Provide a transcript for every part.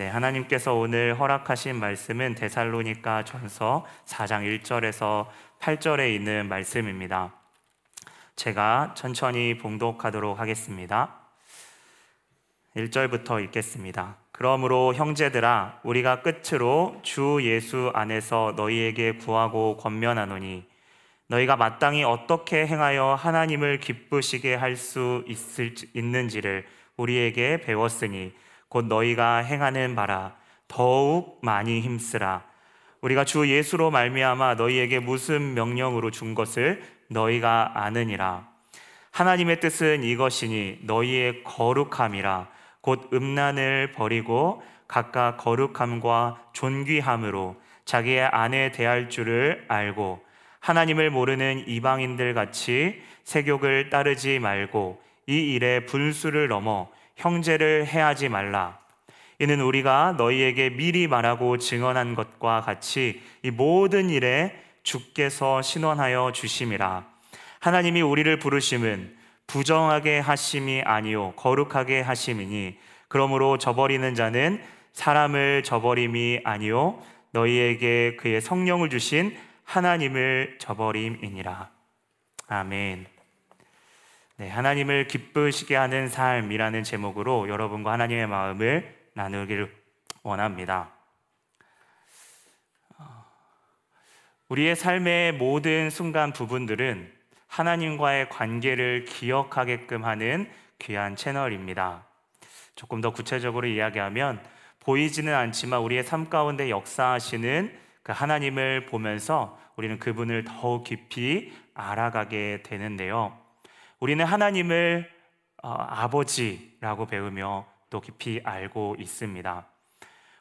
네, 하나님께서 오늘 허락하신 말씀은 데살로니가 전서 4장 1절에서 8절에 있는 말씀입니다. 제가 천천히 봉독하도록 하겠습니다. 1절부터 읽겠습니다. 그러므로 형제들아 우리가 끝으로 주 예수 안에서 너희에게 구하고 권면하노니 너희가 마땅히 어떻게 행하여 하나님을 기쁘시게 할 수 있는지를 우리에게 배웠으니 곧 너희가 행하는 바라 더욱 많이 힘쓰라. 우리가 주 예수로 말미암아 너희에게 무슨 명령으로 준 것을 너희가 아느니라. 하나님의 뜻은 이것이니 너희의 거룩함이라. 곧 음란을 버리고 각각 거룩함과 존귀함으로 자기의 아내 대할 줄을 알고 하나님을 모르는 이방인들 같이 세욕을 따르지 말고 이 일에 분수를 넘어 형제를 해하지 말라. 이는 우리가 너희에게 미리 말하고 증언한 것과 같이 이 모든 일에 주께서 신원하여 주심이라. 하나님이 우리를 부르심은 부정하게 하심이 아니요 거룩하게 하심이니 그러므로 저버리는 자는 사람을 저버림이 아니요 너희에게 그의 성령을 주신 하나님을 저버림이니라. 아멘. 네, 하나님을 기쁘시게 하는 삶이라는 제목으로 여러분과 하나님의 마음을 나누기를 원합니다. 우리의 삶의 모든 순간 부분들은 하나님과의 관계를 기억하게끔 하는 귀한 채널입니다. 조금 더 구체적으로 이야기하면 보이지는 않지만 우리의 삶 가운데 역사하시는 그 하나님을 보면서 우리는 그분을 더욱 깊이 알아가게 되는데요. 우리는 하나님을 어, 아버지라고 배우며 또 깊이 알고 있습니다.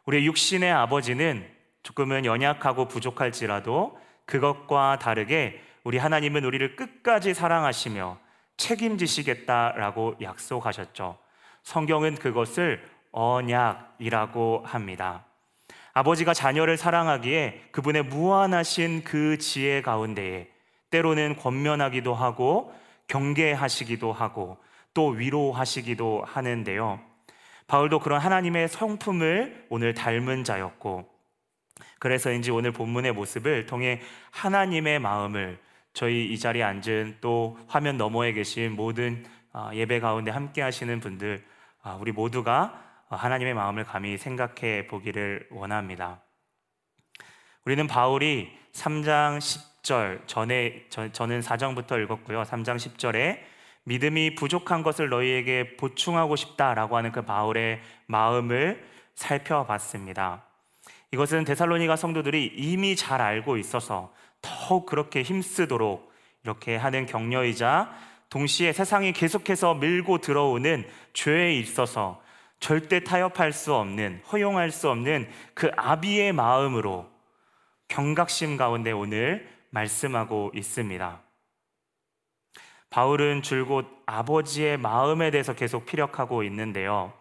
우리 육신의 아버지는 조금은 연약하고 부족할지라도 그것과 다르게 우리 하나님은 우리를 끝까지 사랑하시며 책임지시겠다라고 약속하셨죠. 성경은 그것을 언약이라고 합니다. 아버지가 자녀를 사랑하기에 그분의 무한하신 그 지혜 가운데에 때로는 권면하기도 하고 경계하시기도 하고 또 위로하시기도 하는데요. 바울도 그런 하나님의 성품을 오늘 닮은 자였고 그래서인지 오늘 본문의 모습을 통해 하나님의 마음을 저희 이 자리에 앉은 또 화면 너머에 계신 모든 아, 예배 가운데 함께 하시는 분들 아, 우리 모두가 하나님의 마음을 감히 생각해 보기를 원합니다. 우리는 바울이 3장 10절 전에 저, 저는 4장부터 읽었고요. 3장 10절에 믿음이 부족한 것을 너희에게 보충하고 싶다라고 하는 그 바울의 마음을 살펴봤습니다. 이것은 데살로니가 성도들이 이미 잘 알고 있어서 더욱 그렇게 힘쓰도록 이렇게 하는 격려이자 동시에 세상이 계속해서 밀고 들어오는 죄에 있어서 절대 타협할 수 없는 허용할 수 없는 그 아비의 마음으로 경각심 가운데 오늘 말씀하고 있습니다. 바울은 줄곧 아버지의 마음에 대해서 계속 피력하고 있는데요.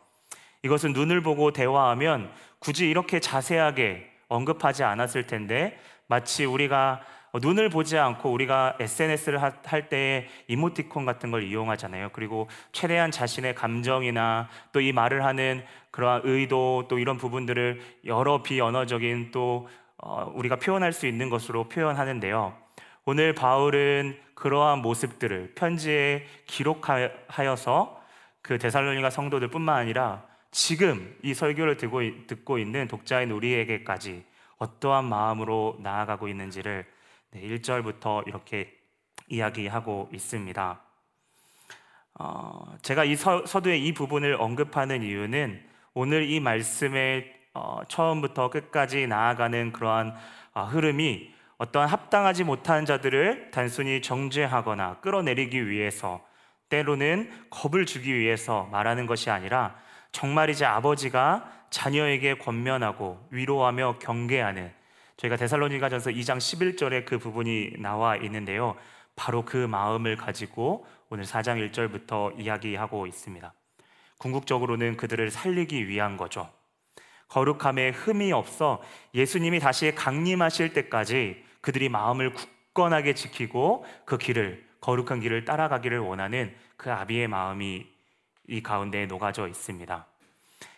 이것은 눈을 보고 대화하면 굳이 이렇게 자세하게 언급하지 않았을 텐데 마치 우리가 눈을 보지 않고 우리가 SNS를 할 때에 이모티콘 같은 걸 이용하잖아요. 그리고 최대한 자신의 감정이나 또 이 말을 하는 그러한 의도 또 이런 부분들을 여러 비언어적인 또 어, 우리가 표현할 수 있는 것으로 표현하는데요. 오늘 바울은 그러한 모습들을 편지에 기록하여서 그 데살로니가 성도들뿐만 아니라 지금 이 설교를 듣고, 있는 독자인 우리에게까지 어떠한 마음으로 나아가고 있는지를 1절부터 이렇게 이야기하고 있습니다. 어, 제가 이 서, 두의 이 부분을 언급하는 이유는 오늘 이 말씀의 어, 처음부터 끝까지 나아가는 그러한 어, 흐름이 어떠한 합당하지 못한 자들을 단순히 정죄하거나 끌어내리기 위해서 때로는 겁을 주기 위해서 말하는 것이 아니라 정말 이제 아버지가 자녀에게 권면하고 위로하며 경계하는 저희가 데살로니가전서 2장 11절에 그 부분이 나와 있는데요. 바로 그 마음을 가지고 오늘 4장 1절부터 이야기하고 있습니다. 궁극적으로는 그들을 살리기 위한 거죠. 거룩함에 흠이 없어 예수님이 다시 강림하실 때까지 그들이 마음을 굳건하게 지키고 그 길을 거룩한 길을 따라가기를 원하는 그 아비의 마음이 이 가운데 녹아져 있습니다.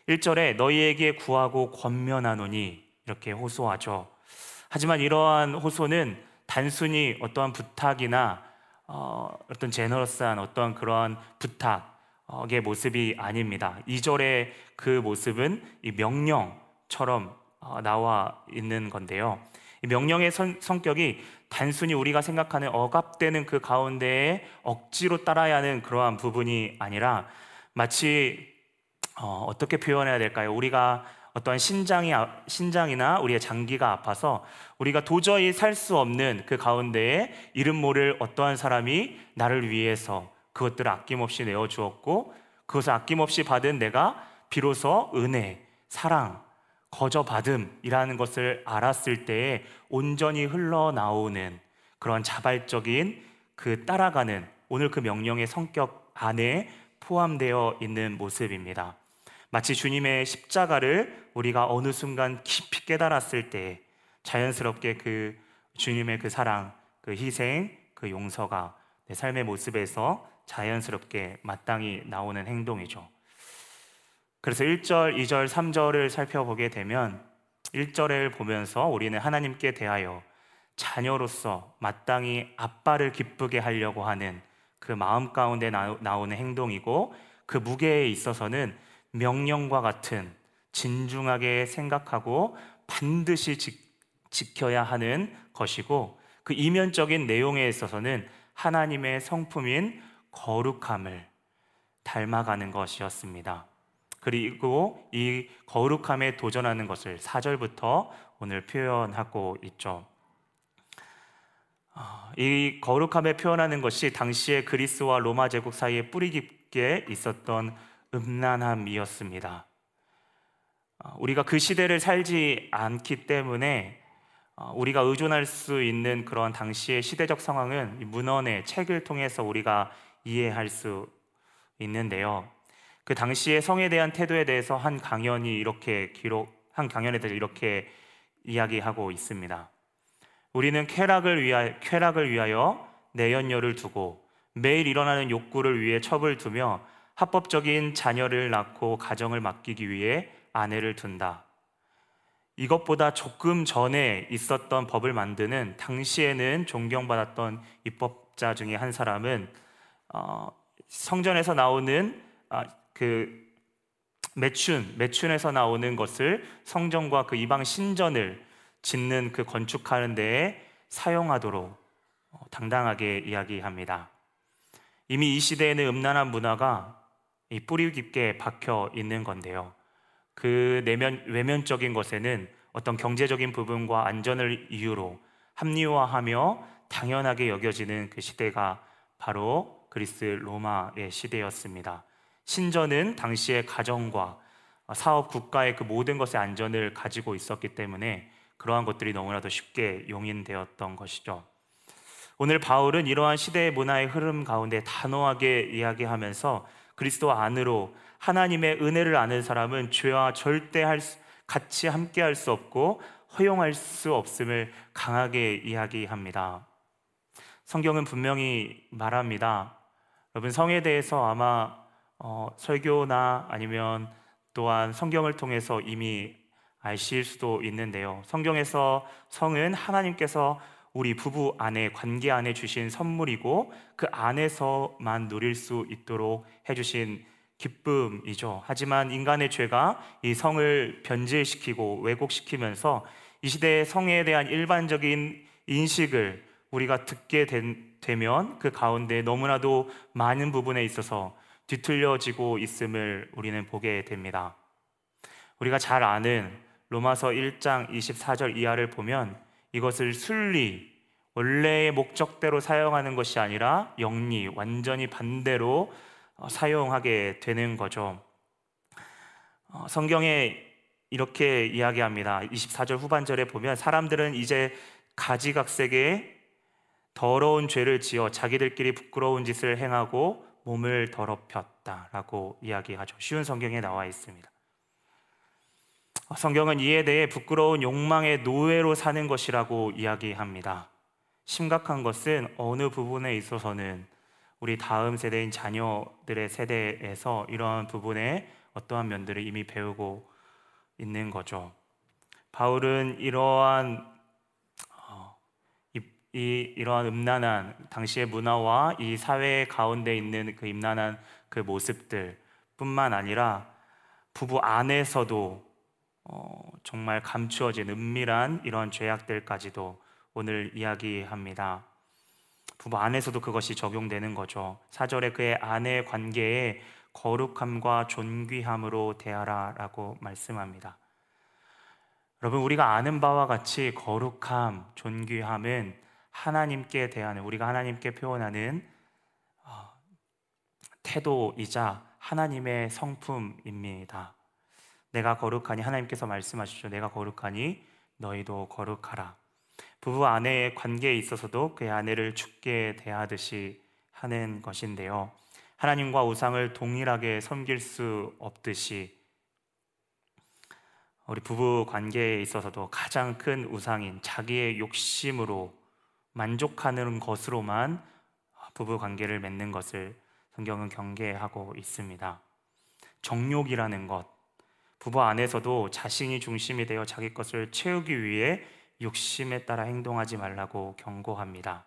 1절에 너희에게 구하고 권면하노니 이렇게 호소하죠. 하지만 이러한 호소는 단순히 어떠한 부탁이나 어, 어떤 제너러스한 어떤 그러한 부탁의 모습이 아닙니다. 2절의 그 모습은 이 명령처럼 어, 나와 있는 건데요. 이 명령의 선, 성격이 단순히 우리가 생각하는 억압되는 그 가운데에 억지로 따라야 하는 그러한 부분이 아니라 마치 어, 어떻게 표현해야 될까요? 우리가 어떠한 신장이 신장이나 우리의 장기가 아파서 우리가 도저히 살 수 없는 그 가운데에 이름 모를 어떠한 사람이 나를 위해서 그것들을 아낌없이 내어 주었고 그것을 아낌없이 받은 내가 비로소 은혜, 사랑, 거저 받음이라는 것을 알았을 때에 온전히 흘러나오는 그런 자발적인 그 따라가는 오늘 그 명령의 성격 안에 포함되어 있는 모습입니다. 마치 주님의 십자가를 우리가 어느 순간 깊이 깨달았을 때 자연스럽게 그 주님의 그 사랑, 그 희생, 그 용서가 내 삶의 모습에서 자연스럽게 마땅히 나오는 행동이죠. 그래서 1절, 2절, 3절을 살펴보게 되면 1절을 보면서 우리는 하나님께 대하여 자녀로서 마땅히 아빠를 기쁘게 하려고 하는 그 마음 가운데 나오는 행동이고 그 무게에 있어서는 명령과 같은 진중하게 생각하고 반드시 지, 지켜야 하는 것이고 그 이면적인 내용에 있어서는 하나님의 성품인 거룩함을 닮아가는 것이었습니다. 그리고 이 거룩함에 도전하는 것을 4절부터 오늘 표현하고 있죠. 아, 이 거룩함에 표현하는 것이 당시의 그리스와 로마 제국 사이에 뿌리 깊게 있었던 음란함이었습니다. 어, 우리가 그 시대를 살지 않기 때문에 어, 우리가 의존할 수 있는 그런 당시의 시대적 상황은 문헌의 책을 통해서 우리가 이해할 수 있는데요. 그 당시의 성에 대한 태도에 대해서 한 강연이 이렇게 기록 한 강연에 대해서 이렇게 이야기하고 있습니다. 우리는 쾌락을 위하여, 쾌락을 위하여 내연녀를 두고 매일 일어나는 욕구를 위해 첩을 두며 합법적인 자녀를 낳고 가정을 맡기기 위해 아내를 둔다. 이것보다 조금 전에 있었던 법을 만드는 당시에는 존경받았던 입법자 중에 한 사람은 어, 성전에서 나오는 아, 그 매춘 매춘에서 나오는 것을 성전과 그 이방 신전을 짓는 그 건축하는 데에 사용하도록 어, 당당하게 이야기합니다. 이미 이 시대에는 음란한 문화가 이 뿌리 깊게 박혀 있는 건데요. 그 내면 외면적인 것에는 어떤 경제적인 부분과 안전을 이유로 합리화하며 당연하게 여겨지는 그 시대가 바로 그리스 로마의 시대였습니다. 신전은 당시의 가정과 사업 국가의 그 모든 것의 안전을 가지고 있었기 때문에 그러한 것들이 너무나도 쉽게 용인되었던 것이죠. 오늘 바울은 이러한 시대의 문화의 흐름 가운데 단호하게 이야기하면서 그리스도 안으로 하나님의 은혜를 아는 사람은 죄와 절대 할 수, 같이 함께 할 수 없고 허용할 수 없음을 강하게 이야기합니다. 성경은 분명히 말합니다. 여러분 성에 대해서 아마 어, 설교나 아니면 또한 성경을 통해서 이미 아실 수도 있는데요. 성경에서 성은 하나님께서 우리 부부 안에 관계 안에 주신 선물이고 그 안에서만 누릴 수 있도록 해주신 기쁨이죠. 하지만 인간의 죄가 이 성을 변질시키고 왜곡시키면서 이 시대의 성에 대한 일반적인 인식을 우리가 듣게 된, 되면 그 가운데 너무나도 많은 부분에 있어서 뒤틀려지고 있음을 우리는 보게 됩니다. 우리가 잘 아는 로마서 1장 24절 이하를 보면 이것을 순리, 원래의 목적대로 사용하는 것이 아니라 영리, 완전히 반대로 어, 사용하게 되는 거죠. 어, 성경에 이렇게 이야기합니다. 24절 후반절에 보면 사람들은 이제 가지각색의 더러운 죄를 지어 자기들끼리 부끄러운 짓을 행하고 몸을 더럽혔다라고 이야기하죠. 쉬운 성경에 나와 있습니다. 성경은 이에 대해 부끄러운 욕망의 노예로 사는 것이라고 이야기합니다. 심각한 것은 어느 부분에 있어서는 우리 다음 세대인 자녀들의 세대에서 이러한 부분에 어떠한 면들을 이미 배우고 있는 거죠. 바울은 이러한 어, 이, 이 이러한 음란한 당시의 문화와 이 사회 가운데 있는 그 음란한 그 모습들뿐만 아니라 부부 안에서도 어, 정말 감추어진 은밀한 이런 죄악들까지도 오늘 이야기합니다. 부부 안에서도 그것이 적용되는 거죠. 사절에 그의 아내 관계에 거룩함과 존귀함으로 대하라라고 말씀합니다. 여러분 우리가 아는 바와 같이 거룩함, 존귀함은 하나님께 대하는 우리가 하나님께 표현하는 어, 태도이자 하나님의 성품입니다. 내가 거룩하니 하나님께서 말씀하시죠. 내가 거룩하니 너희도 거룩하라. 부부 아내의 관계에 있어서도 그의 아내를 죽게 대하듯이 하는 것인데요. 하나님과 우상을 동일하게 섬길 수 없듯이 우리 부부 관계에 있어서도 가장 큰 우상인 자기의 욕심으로 만족하는 것으로만 부부 관계를 맺는 것을 성경은 경계하고 있습니다. 정욕이라는 것, 부부 안에서도 자신이 중심이 되어 자기 것을 채우기 위해 욕심에 따라 행동하지 말라고 경고합니다.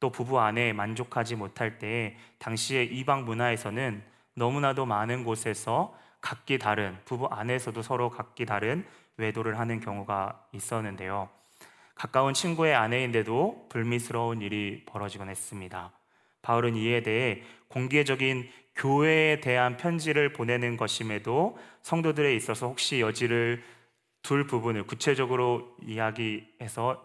또 부부 안에 만족하지 못할 때 당시의 이방 문화에서는 너무나도 많은 곳에서 각기 다른 부부 안에서도 서로 각기 다른 외도를 하는 경우가 있었는데요. 가까운 친구의 아내인데도 불미스러운 일이 벌어지곤 했습니다. 바울은 이에 대해 공개적인 교회에 대한 편지를 보내는 것임에도 성도들에 있어서 혹시 여지를 둘 부분을 구체적으로 이야기해서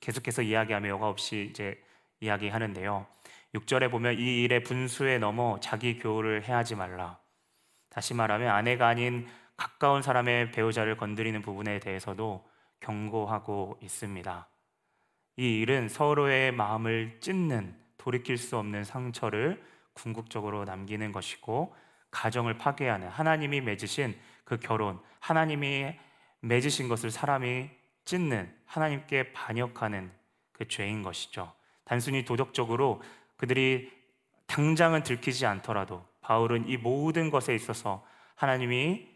계속해서 이야기하며 여과 없이 이제 이야기하는데요. 6절에 보면 이 일의 분수에 넘어 자기 교우를 해하지 말라. 다시 말하면 아내가 아닌 가까운 사람의 배우자를 건드리는 부분에 대해서도 경고하고 있습니다. 이 일은 서로의 마음을 찢는 돌이킬 수 없는 상처를 궁극적으로 남기는 것이고 가정을 파괴하는 하나님이 맺으신 그 결혼, 하나님이 맺으신 것을 사람이 찢는 하나님께 반역하는 그 죄인 것이죠. 단순히 도덕적으로 그들이 당장은 들키지 않더라도 바울은 이 모든 것에 있어서 하나님이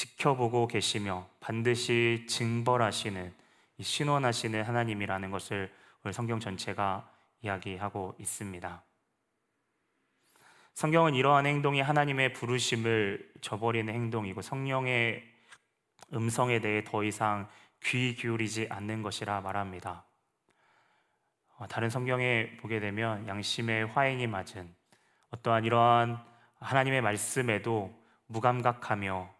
지켜보고 계시며 반드시 징벌하시는 신원하시는 하나님이라는 것을 오늘 성경 전체가 이야기하고 있습니다. 성경은 이러한 행동이 하나님의 부르심을 저버리는 행동이고 성령의 음성에 대해 더 이상 귀 기울이지 않는 것이라 말합니다. 어, 다른 성경에 보게 되면 양심의 화인이 맞은 어떠한 이러한 하나님의 말씀에도 무감각하며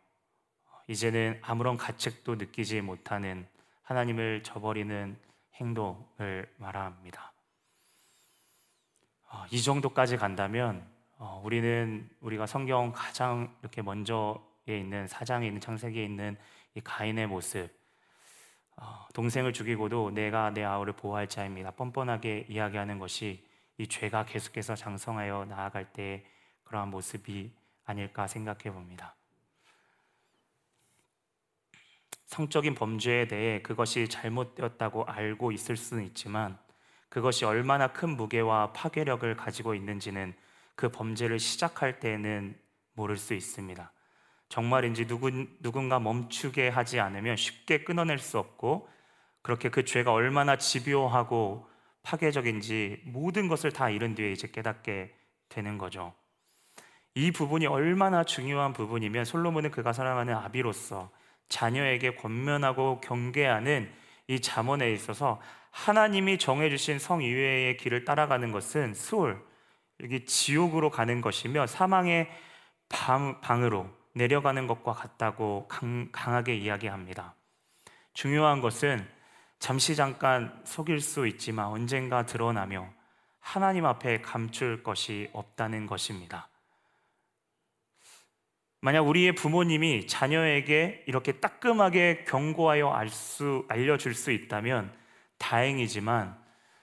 이제는 아무런 가책도 느끼지 못하는 하나님을 저버리는 행동을 말합니다. 어, 이 정도까지 간다면 어, 우리는 우리가 성경 가장 이렇게 먼저에 있는 사장에 있는 창세기에 있는 이 가인의 모습, 어, 동생을 죽이고도 내가 내 아우를 보호할 자입니다. 뻔뻔하게 이야기하는 것이 이 죄가 계속해서 장성하여 나아갈 때 그러한 모습이 아닐까 생각해 봅니다. 성적인 범죄에 대해 그것이 잘못되었다고 알고 있을 수는 있지만 그것이 얼마나 큰 무게와 파괴력을 가지고 있는지는 그 범죄를 시작할 때는 모를 수 있습니다. 정말인지 누군, 누군가 멈추게 하지 않으면 쉽게 끊어낼 수 없고 그렇게 그 죄가 얼마나 집요하고 파괴적인지 모든 것을 다 잃은 뒤에 이제 깨닫게 되는 거죠. 이 부분이 얼마나 중요한 부분이면 솔로몬은 그가 사랑하는 아비로서 자녀에게 권면하고 경계하는 이 잠언에 있어서 하나님이 정해주신 성 이외의 길을 따라가는 것은 수월 여기 지옥으로 가는 것이며 사망의 방, 방으로 내려가는 것과 같다고 강, 강하게 이야기합니다. 중요한 것은 잠시 잠깐 속일 수 있지만 언젠가 드러나며 하나님 앞에 감출 것이 없다는 것입니다. 만약 우리의 부모님이 자녀에게 이렇게 따끔하게 경고하여 알 수, 알려줄 수 있다면 다행이지만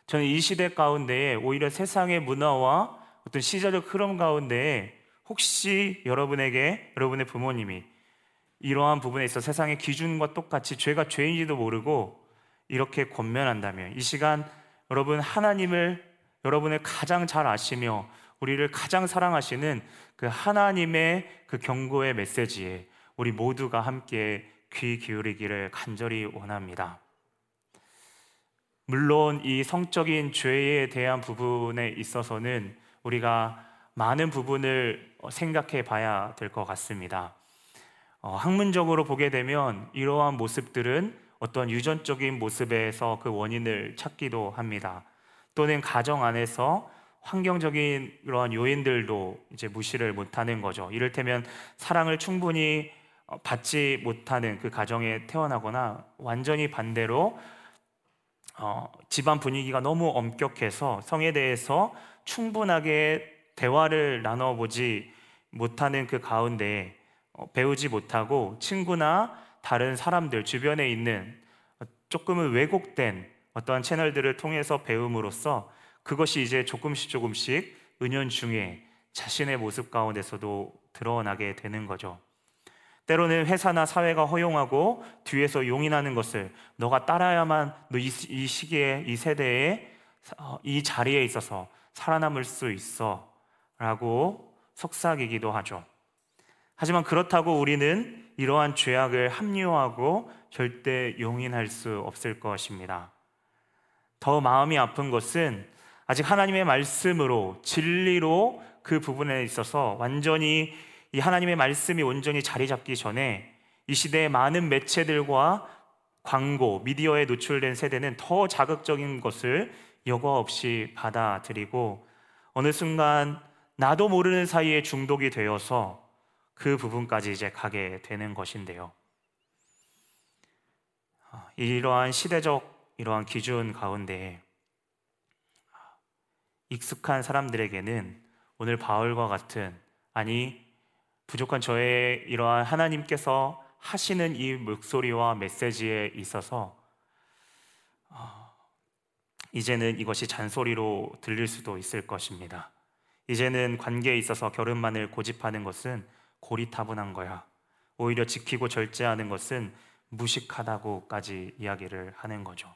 저는 이 시대 가운데에 오히려 세상의 문화와 어떤 시절적 흐름 가운데에 혹시 여러분에게 여러분의 부모님이 이러한 부분에 있어 세상의 기준과 똑같이 죄가 죄인지도 모르고 이렇게 권면한다면 이 시간 여러분 하나님을 여러분을 가장 잘 아시며 우리를 가장 사랑하시는 그 하나님의 그 경고의 메시지에 우리 모두가 함께 귀 기울이기를 간절히 원합니다. 물론 이 성적인 죄에 대한 부분에 있어서는 우리가 많은 부분을 생각해 봐야 될 것 같습니다. 어, 학문적으로 보게 되면 이러한 모습들은 어떤 유전적인 모습에서 그 원인을 찾기도 합니다. 또는 가정 안에서 환경적인 그러한 요인들도 이제 무시를 못하는 거죠. 이를테면 사랑을 충분히 어, 받지 못하는 그 가정에 태어나거나 완전히 반대로 어, 집안 분위기가 너무 엄격해서 성에 대해서 충분하게 대화를 나눠보지 못하는 그 가운데 어, 배우지 못하고 친구나 다른 사람들 주변에 있는 조금은 왜곡된 어떠한 채널들을 통해서 배움으로써 그것이 이제 조금씩 조금씩 은연 중에 자신의 모습 가운데서도 드러나게 되는 거죠. 때로는 회사나 사회가 허용하고 뒤에서 용인하는 것을 너가 따라야만 너 이 시기에 이 세대에 어, 이 자리에 있어서 살아남을 수 있어라고 속삭이기도 하죠. 하지만 그렇다고 우리는 이러한 죄악을 합리화하고 절대 용인할 수 없을 것입니다. 더 마음이 아픈 것은 아직 하나님의 말씀으로 진리로 그 부분에 있어서 완전히 이 하나님의 말씀이 온전히 자리 잡기 전에 이 시대의 많은 매체들과 광고, 미디어에 노출된 세대는 더 자극적인 것을 여과 없이 받아들이고 어느 순간 나도 모르는 사이에 중독이 되어서 그 부분까지 이제 가게 되는 것인데요. 아, 이러한 시대적 이러한 기준 가운데 익숙한 사람들에게는 오늘 바울과 같은 아니 부족한 저의 이러한 하나님께서 하시는 이 목소리와 메시지에 있어서 어, 이제는 이것이 잔소리로 들릴 수도 있을 것입니다. 이제는 관계에 있어서 결혼만을 고집하는 것은 고리타분한 거야. 오히려 지키고 절제하는 것은 무식하다고까지 이야기를 하는 거죠.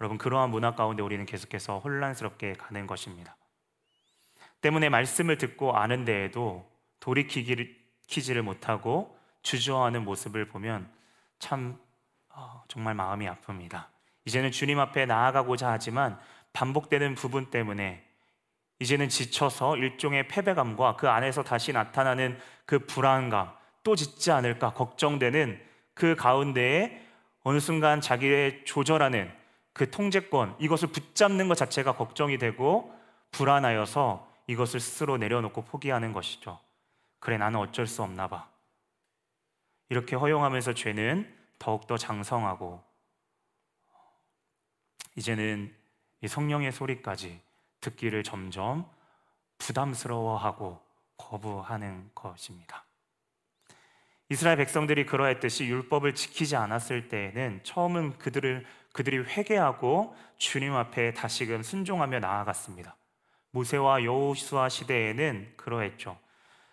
여러분, 그러한 문화 가운데 우리는 계속해서 혼란스럽게 가는 것입니다. 때문에 말씀을 듣고 아는 데에도 돌이키지를 못하고 주저하는 모습을 보면 참 어, 정말 마음이 아픕니다. 이제는 주님 앞에 나아가고자 하지만 반복되는 부분 때문에 이제는 지쳐서 일종의 패배감과 그 안에서 다시 나타나는 그 불안감, 또 짓지 않을까 걱정되는 그 가운데에 어느 순간 자기의 조절하는 그 통제권, 이것을 붙잡는 것 자체가 걱정이 되고 불안하여서 이것을 스스로 내려놓고 포기하는 것이죠. 그래, 나는 어쩔 수 없나 봐. 이렇게 허용하면서 죄는 더욱더 장성하고, 이제는 이 성령의 소리까지 듣기를 점점 부담스러워하고 거부하는 것입니다. 이스라엘 백성들이 그러했듯이 율법을 지키지 않았을 때에는 처음은 그들을 그들이 회개하고 주님 앞에 다시금 순종하며 나아갔습니다. 모세와 여호수아 시대에는 그러했죠.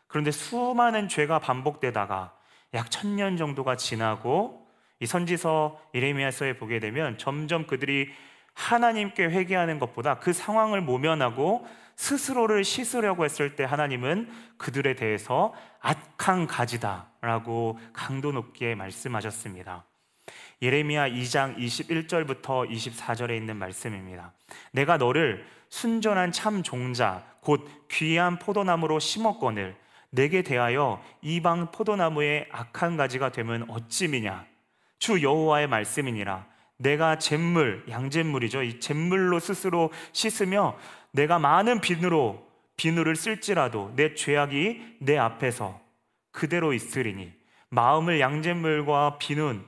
그런데 수많은 죄가 반복되다가 약 천년 정도가 지나고 이 선지서 이레미야서에 보게 되면 점점 그들이 하나님께 회개하는 것보다 그 상황을 모면하고 스스로를 씻으려고 했을 때 하나님은 그들에 대해서 악한 가지다라고 강도 높게 말씀하셨습니다. 예레미야 2장 21절부터 24절에 있는 말씀입니다. 내가 너를 순전한 참 종자 곧 귀한 포도나무로 심었거늘 내게 대하여 이방 포도나무의 악한 가지가 되면 어찌미냐? 주 여호와의 말씀이니라. 내가 잿물 양잿물이죠. 이 잿물로 스스로 씻으며 내가 많은 비누로 비누를 쓸지라도 내 죄악이 내 앞에서 그대로 있으리니 마음을 양잿물과 비누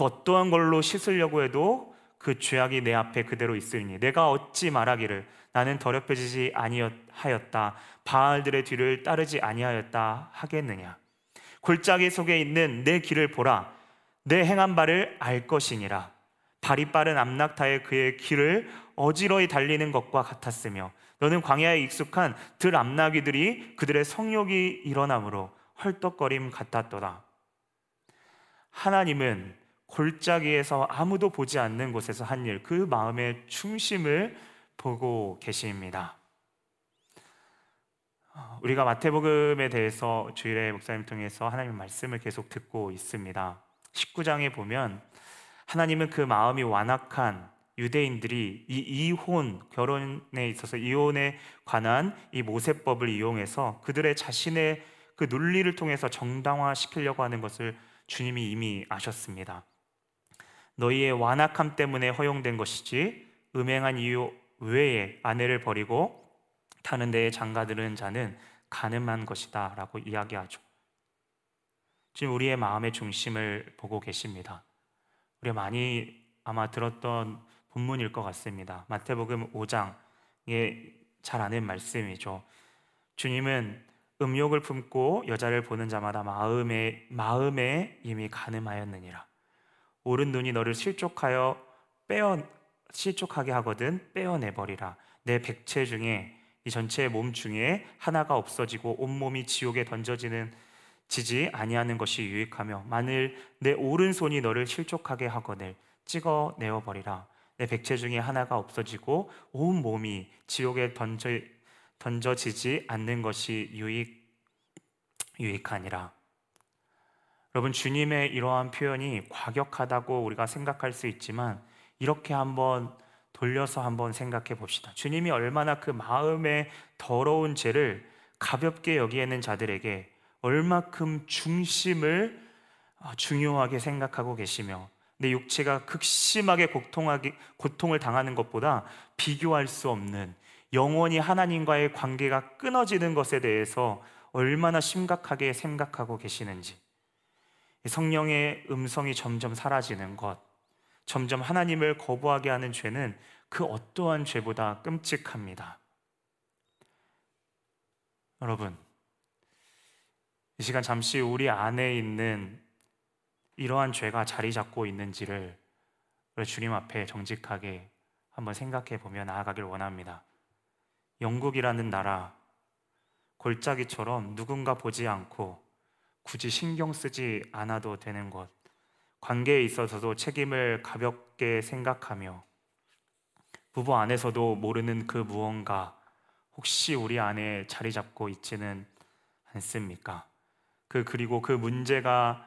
그 어떠한 걸로 씻으려고 해도 그 죄악이 내 앞에 그대로 있으니 내가 어찌 말하기를 나는 더럽혀지지 아니하였다. 바알들의 뒤를 따르지 아니하였다 하겠느냐? 골짜기 속에 있는 내 길을 보라. 내 행한 바를 알 것이니라. 발이 빠른 암낙타의 그의 길을 어지러이 달리는 것과 같았으며 너는 광야에 익숙한 들 암나귀들이 그들의 성욕이 일어나므로 헐떡거림 같았더라 하나님은 골짜기에서 아무도 보지 않는 곳에서 한 일, 그 마음의 중심을 보고 계십니다. 우리가 마태복음에 대해서 주일에 목사님 통해서 하나님 말씀을 계속 듣고 있습니다. 19장에 보면 하나님은 그 마음이 완악한 유대인들이 이 이혼 결혼에 있어서 이혼에 관한 이 모세법을 이용해서 그들의 자신의 그 논리를 통해서 정당화 시키려고 하는 것을 주님이 이미 아셨습니다. 너희의 완악함 때문에 허용된 것이지 음행한 이유 외에 아내를 버리고 타는 데에 장가드는 자는 가늠한 것이다 라고 이야기하죠. 지금 우리의 마음의 중심을 보고 계십니다. 우리가 많이 아마 들었던 본문일 것 같습니다. 마태복음 5장에 잘 아는 말씀이죠. 주님은 음욕을 품고 여자를 보는 자마다 마음에 마음에 이미 가늠하였느니라. 오른 눈이 너를 실족하여 빼어 실족하게 하거든 빼어내 버리라. 내 백체 중에 이 전체 몸 중에 하나가 없어지고 온 몸이 지옥에 던져지는 지지 아니하는 것이 유익하며 만일 내 오른손이 너를 실족하게 하거늘 찍어 내어 버리라. 내 백체 중에 하나가 없어지고 온 몸이 지옥에 던져 던져지지 않는 것이 유익 유익하니라. 여러분 주님의 이러한 표현이 과격하다고 우리가 생각할 수 있지만 이렇게 한번 돌려서 한번 생각해 봅시다. 주님이 얼마나 그 마음의 더러운 죄를 가볍게 여기는 자들에게 얼마큼 중심을 어, 중요하게 생각하고 계시며 내 육체가 극심하게 고통하기, 고통을 당하는 것보다 비교할 수 없는 영원히 하나님과의 관계가 끊어지는 것에 대해서 얼마나 심각하게 생각하고 계시는지 성령의 음성이 점점 사라지는 것 점점 하나님을 거부하게 하는 죄는 그 어떠한 죄보다 끔찍합니다. 여러분, 이 시간 잠시 우리 안에 있는 이러한 죄가 자리 잡고 있는지를 주님 앞에 정직하게 한번 생각해 보며 나아가길 원합니다. 영국이라는 나라, 골짜기처럼 누군가 보지 않고 굳이 신경 쓰지 않아도 되는 것, 관계에 있어서도 책임을 가볍게 생각하며 부부 안에서도 모르는 그 무언가 혹시 우리 안에 자리 잡고 있지는 않습니까? 그 그리고 그 문제가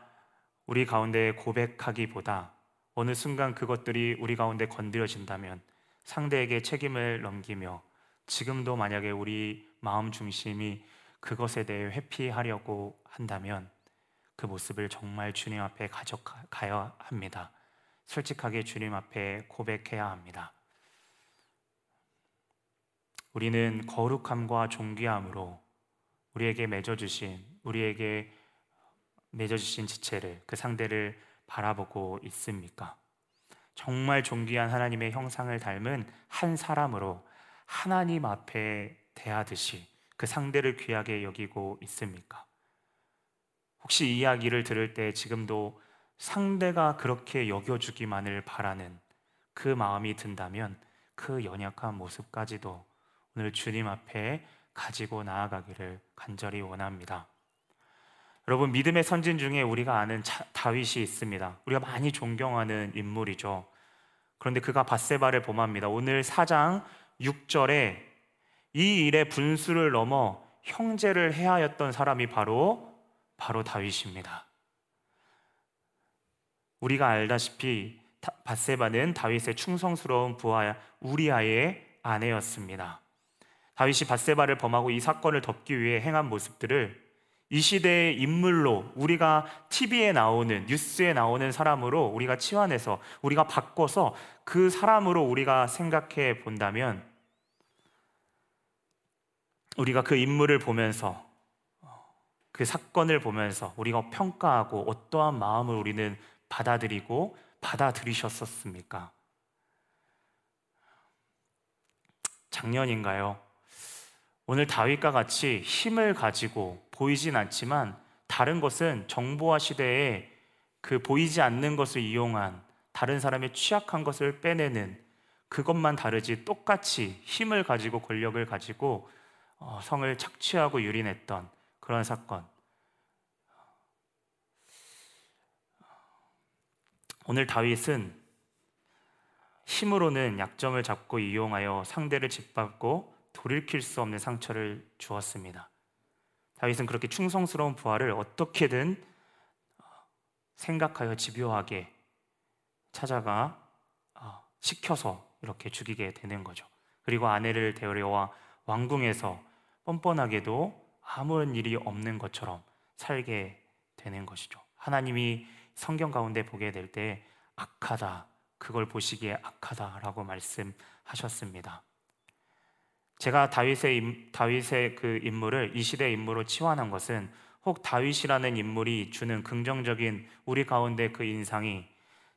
우리 가운데 고백하기보다 어느 순간 그것들이 우리 가운데 건드려진다면 상대에게 책임을 넘기며 지금도 만약에 우리 마음 중심이 그것에 대해 회피하려고 한다면 그 모습을 정말 주님 앞에 가져가야 합니다. 솔직하게 주님 앞에 고백해야 합니다. 우리는 거룩함과 존귀함으로 우리에게 맺어주신 우리에게 맺어주신 지체를 그 상대를 바라보고 있습니까? 정말 존귀한 하나님의 형상을 닮은 한 사람으로 하나님 앞에 대하듯이 그 상대를 귀하게 여기고 있습니까? 혹시 이 이야기를 들을 때 지금도 상대가 그렇게 여겨주기만을 바라는 그 마음이 든다면 그 연약한 모습까지도 오늘 주님 앞에 가지고 나아가기를 간절히 원합니다. 여러분 믿음의 선진 중에 우리가 아는 다윗이 있습니다. 우리가 많이 존경하는 인물이죠. 그런데 그가 바세바를 범합니다. 오늘 4장 6절에 이 일의 분수를 넘어 형제를 해하였던 사람이 바로 바로 다윗입니다. 우리가 알다시피 바세바는 다윗의 충성스러운 부하 우리아의 아내였습니다. 다윗이 바세바를 범하고 이 사건을 덮기 위해 행한 모습들을 이 시대의 인물로 우리가 TV에 나오는 뉴스에 나오는 사람으로 우리가 치환해서 우리가 바꿔서 그 사람으로 우리가 생각해 본다면 우리가 그 인물을 보면서 그 사건을 보면서 우리가 평가하고 어떠한 마음을 우리는 받아들이고 받아들이셨었습니까? 작년인가요? 오늘 다윗과 같이 힘을 가지고 보이진 않지만 다른 것은 정보화 시대에 그 보이지 않는 것을 이용한 다른 사람의 취약한 것을 빼내는 그것만 다르지 똑같이 힘을 가지고 권력을 가지고 어, 성을 착취하고 유린했던 그런 사건. 오늘 다윗은 힘으로는 약점을 잡고 이용하여 상대를 짓밟고 돌이킬 수 없는 상처를 주었습니다. 다윗은 그렇게 충성스러운 부하를 어떻게든 생각하여 집요하게 찾아가 어, 시켜서 이렇게 죽이게 되는 거죠. 그리고 아내를 데려와 왕궁에서 뻔뻔하게도 아무런 일이 없는 것처럼 살게 되는 것이죠. 하나님이 성경 가운데 보게 될 때 악하다, 그걸 보시기에 악하다라고 말씀하셨습니다. 제가 다윗의 다윗의 그 인물을 이 시대 인물로 치환한 것은 혹 다윗이라는 인물이 주는 긍정적인 우리 가운데 그 인상이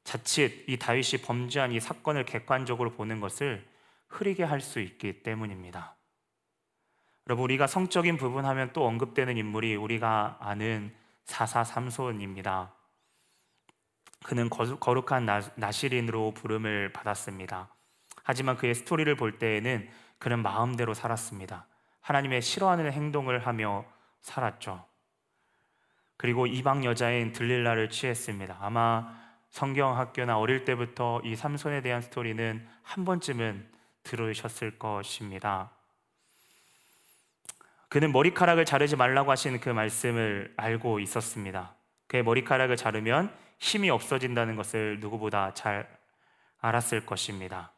자칫 이 다윗이 범죄한 이 사건을 객관적으로 보는 것을 흐리게 할 수 있기 때문입니다. 여러분 우리가 성적인 부분 하면 또 언급되는 인물이 우리가 아는 사사 삼손입니다. 그는 거룩한 나시린으로 부름을 받았습니다. 하지만 그의 스토리를 볼 때에는 그는 마음대로 살았습니다. 하나님의 싫어하는 행동을 하며 살았죠. 그리고 이방 여자인 들릴라를 취했습니다. 아마 성경 학교나 어릴 때부터 이 삼손에 대한 스토리는 한 번쯤은 들으셨을 것입니다. 그는 머리카락을 자르지 말라고 하신 그 말씀을 알고 있었습니다. 그의 머리카락을 자르면 힘이 없어진다는 것을 누구보다 잘 알았을 것입니다.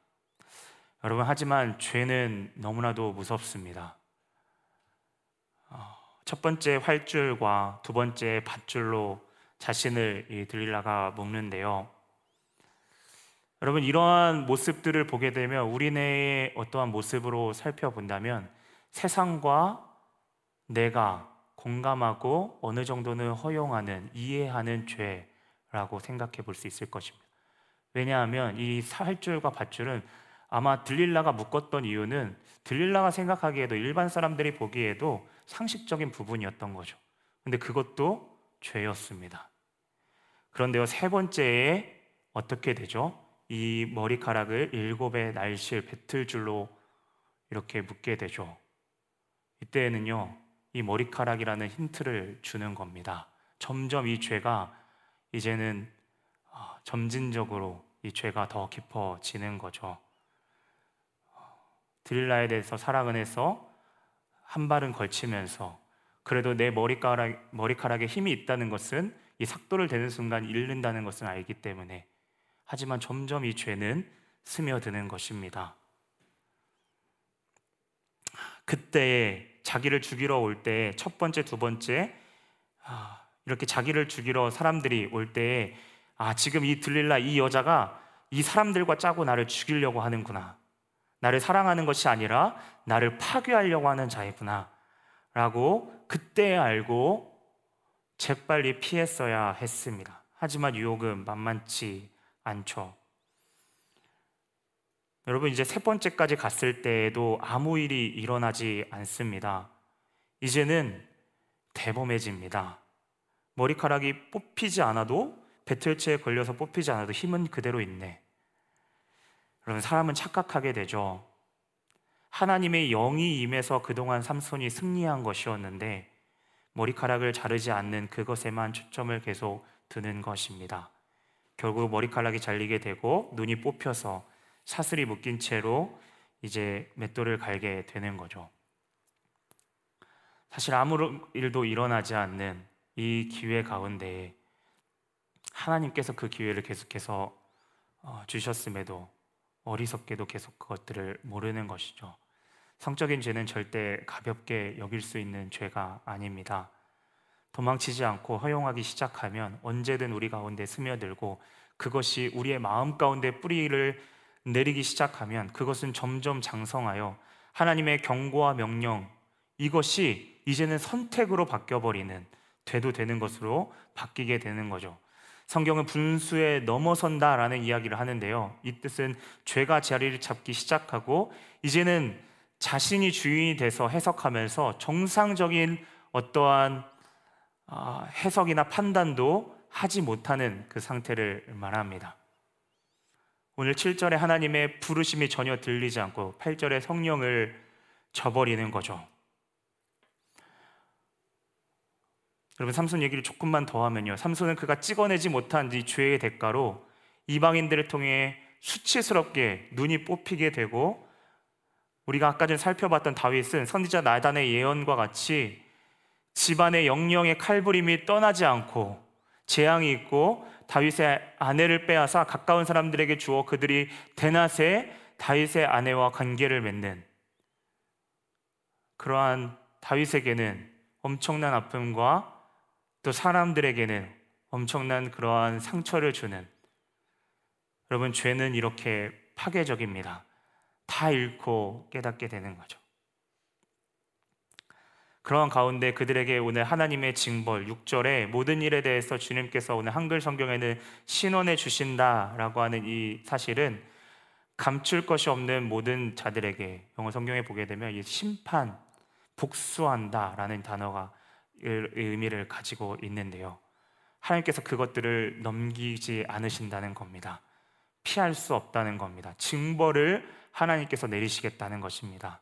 여러분, 하지만 죄는 너무나도 무섭습니다. 어, 첫 번째 활줄과 두 번째 밧줄로 자신을 들릴라가 묶는데요. 여러분, 이러한 모습들을 보게 되면 우리네의 어떠한 모습으로 살펴본다면 세상과 내가 공감하고 어느 정도는 허용하는, 이해하는 죄라고 생각해 볼 수 있을 것입니다. 왜냐하면 이 살줄과 밧줄은 아마 들릴라가 묶었던 이유는 들릴라가 생각하기에도 일반 사람들이 보기에도 상식적인 부분이었던 거죠. 근데 그것도 죄였습니다. 그런데요, 세 번째에 어떻게 되죠? 이 머리카락을 일곱의 날실 배틀줄로 이렇게 묶게 되죠. 이때에는요, 이 머리카락이라는 힌트를 주는 겁니다. 점점 이 죄가 이제는 어, 점진적으로 이 죄가 더 깊어지는 거죠. 드릴라에 대해서 사랑을 해서 한 발은 걸치면서 그래도 내 머리카락, 머리카락에 힘이 있다는 것은 이 삭도를 대는 순간 잃는다는 것을 알기 때문에 하지만 점점 이 죄는 스며드는 것입니다. 그때에 자기를 죽이러 올 때 첫 번째, 두 번째 아, 이렇게 자기를 죽이러 사람들이 올 때에 아 지금 이 들릴라 이 여자가 이 사람들과 짜고 나를 죽이려고 하는구나. 나를 사랑하는 것이 아니라 나를 파괴하려고 하는 자이구나. 라고 그때 알고 재빨리 피했어야 했습니다. 하지만 유혹은 만만치 않죠. 여러분 이제 세 번째까지 갔을 때에도 아무 일이 일어나지 않습니다. 이제는 대범해집니다. 머리카락이 뽑히지 않아도 배틀체에 걸려서 뽑히지 않아도 힘은 그대로 있네. 여러분 사람은 착각하게 되죠. 하나님의 영이 임해서 그동안 삼손이 승리한 것이었는데 머리카락을 자르지 않는 그것에만 초점을 계속 두는 것입니다. 결국 머리카락이 잘리게 되고 눈이 뽑혀서 사슬이 묶인 채로 이제 맷돌을 갈게 되는 거죠. 사실 아무 일도 일어나지 않는 이 기회 가운데 하나님께서 그 기회를 계속해서 어, 주셨음에도 어리석게도 계속 그것들을 모르는 것이죠. 성적인 죄는 절대 가볍게 여길 수 있는 죄가 아닙니다. 도망치지 않고 허용하기 시작하면 언제든 우리 가운데 스며들고 그것이 우리의 마음 가운데 뿌리를 내리기 시작하면 그것은 점점 장성하여 하나님의 경고와 명령 이것이 이제는 선택으로 바뀌어버리는 돼도 되는 것으로 바뀌게 되는 거죠. 성경은 분수에 넘어선다라는 이야기를 하는데요. 이 뜻은 죄가 자리를 잡기 시작하고 이제는 자신이 주인이 돼서 해석하면서 정상적인 어떠한 아, 해석이나 판단도 하지 못하는 그 상태를 말합니다. 오늘 7절에 하나님의 부르심이 전혀 들리지 않고 8절에 성령을 저버리는 거죠. 여러분 삼손 얘기를 조금만 더 하면요. 삼손은 그가 찍어내지 못한 이 죄의 대가로 이방인들을 통해 수치스럽게 눈이 뽑히게 되고 우리가 아까 전에 살펴봤던 다윗은 선지자 나단의 예언과 같이 집안의 영영의 칼부림이 떠나지 않고 재앙이 있고 다윗의 아내를 빼앗아 가까운 사람들에게 주어 그들이 대낮에 다윗의 아내와 관계를 맺는 그러한 다윗에게는 엄청난 아픔과 또 사람들에게는 엄청난 그러한 상처를 주는 여러분 죄는 이렇게 파괴적입니다. 다 잃고 깨닫게 되는 거죠. 그러한 가운데 그들에게 오늘 하나님의 징벌 6절에 모든 일에 대해서 주님께서 오늘 한글 성경에는 신원해 주신다라고 하는 이 사실은 감출 것이 없는 모든 자들에게 영어 성경에 보게 되면 이 심판 복수한다라는 단어가 의미를 가지고 있는데요. 하나님께서 그것들을 넘기지 않으신다는 겁니다. 피할 수 없다는 겁니다. 징벌을 하나님께서 내리시겠다는 것입니다.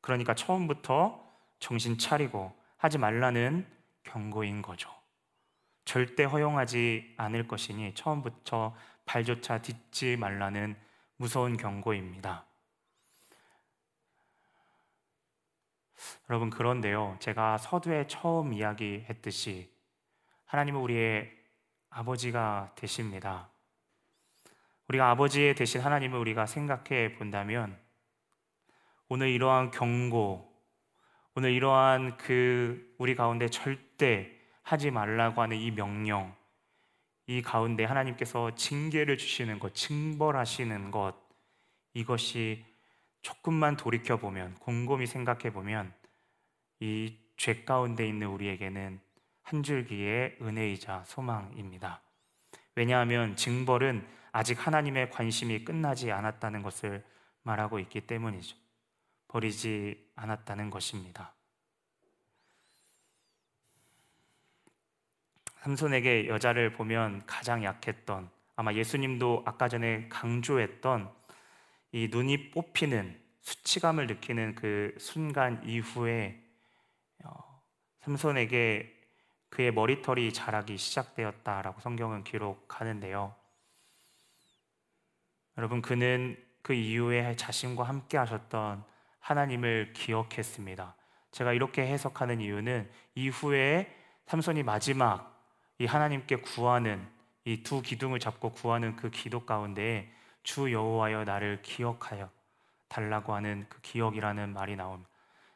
그러니까 처음부터 정신 차리고 하지 말라는 경고인 거죠. 절대 허용하지 않을 것이니 처음부터 발조차 딛지 말라는 무서운 경고입니다. 여러분, 그런데요, 제가 서두에 처음 이야기했듯이 하나님은 우리의 아버지가 되십니다. 우리가 아버지 대신 하나님을 우리가 생각해 본다면 오늘 이러한 경고, 오늘 이러한 그 우리 가운데 절대 하지 말라고 하는 이 명령, 이 가운데 하나님께서 징계를 주시는 것, 징벌하시는 것, 이것이 조금만 돌이켜 보면, 곰곰이 생각해 보면, 이 죄 가운데 있는 우리에게는 한 줄기의 은혜이자 소망입니다. 왜냐하면 징벌은 아직 하나님의 관심이 끝나지 않았다는 것을 말하고 있기 때문이죠. 버리지 않았다는 것입니다. 삼손에게 여자를 보면 가장 약했던 아마 예수님도 아까 전에 강조했던 이 눈이 뽑히는 수치감을 느끼는 그 순간 이후에 어, 삼손에게 그의 머리털이 자라기 시작되었다라고 성경은 기록하는데요. 여러분 그는 그 이후에 자신과 함께 하셨던 하나님을 기억했습니다. 제가 이렇게 해석하는 이유는 이후에 삼손이 마지막 이 하나님께 구하는 이 두 기둥을 잡고 구하는 그 기도 가운데 주 여호와여 나를 기억하여 달라고 하는 그 기억이라는 말이 나옵니다.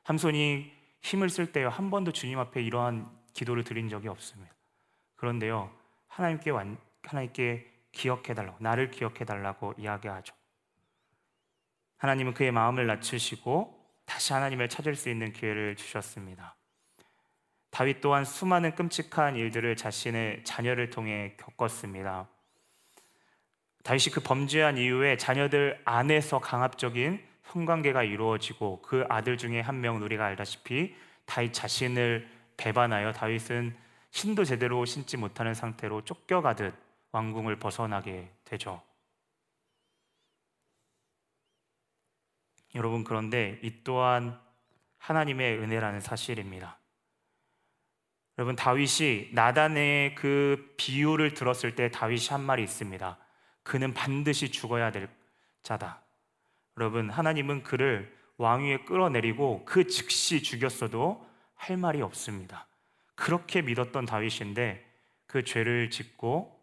삼손이 힘을 쓸 때요 한 번도 주님 앞에 이러한 기도를 드린 적이 없습니다. 그런데요 하나님께 완, 하나님께 기억해 달라고 나를 기억해 달라고 이야기하죠. 하나님은 그의 마음을 낮추시고 다시 하나님을 찾을 수 있는 기회를 주셨습니다. 다윗 또한 수많은 끔찍한 일들을 자신의 자녀를 통해 겪었습니다. 다윗이 그 범죄한 이후에 자녀들 안에서 강압적인 성관계가 이루어지고 그 아들 중에 한명 우리가 알다시피 다윗 자신을 배반하여 다윗은 신도 제대로 신지 못하는 상태로 쫓겨가듯 왕궁을 벗어나게 되죠. 여러분 그런데 이 또한 하나님의 은혜라는 사실입니다. 여러분 다윗이 나단의 그 비유를 들었을 때 다윗이 한 말이 있습니다. 그는 반드시 죽어야 될 자다. 여러분 하나님은 그를 왕위에 끌어내리고 그 즉시 죽였어도 할 말이 없습니다. 그렇게 믿었던 다윗인데 그 죄를 짓고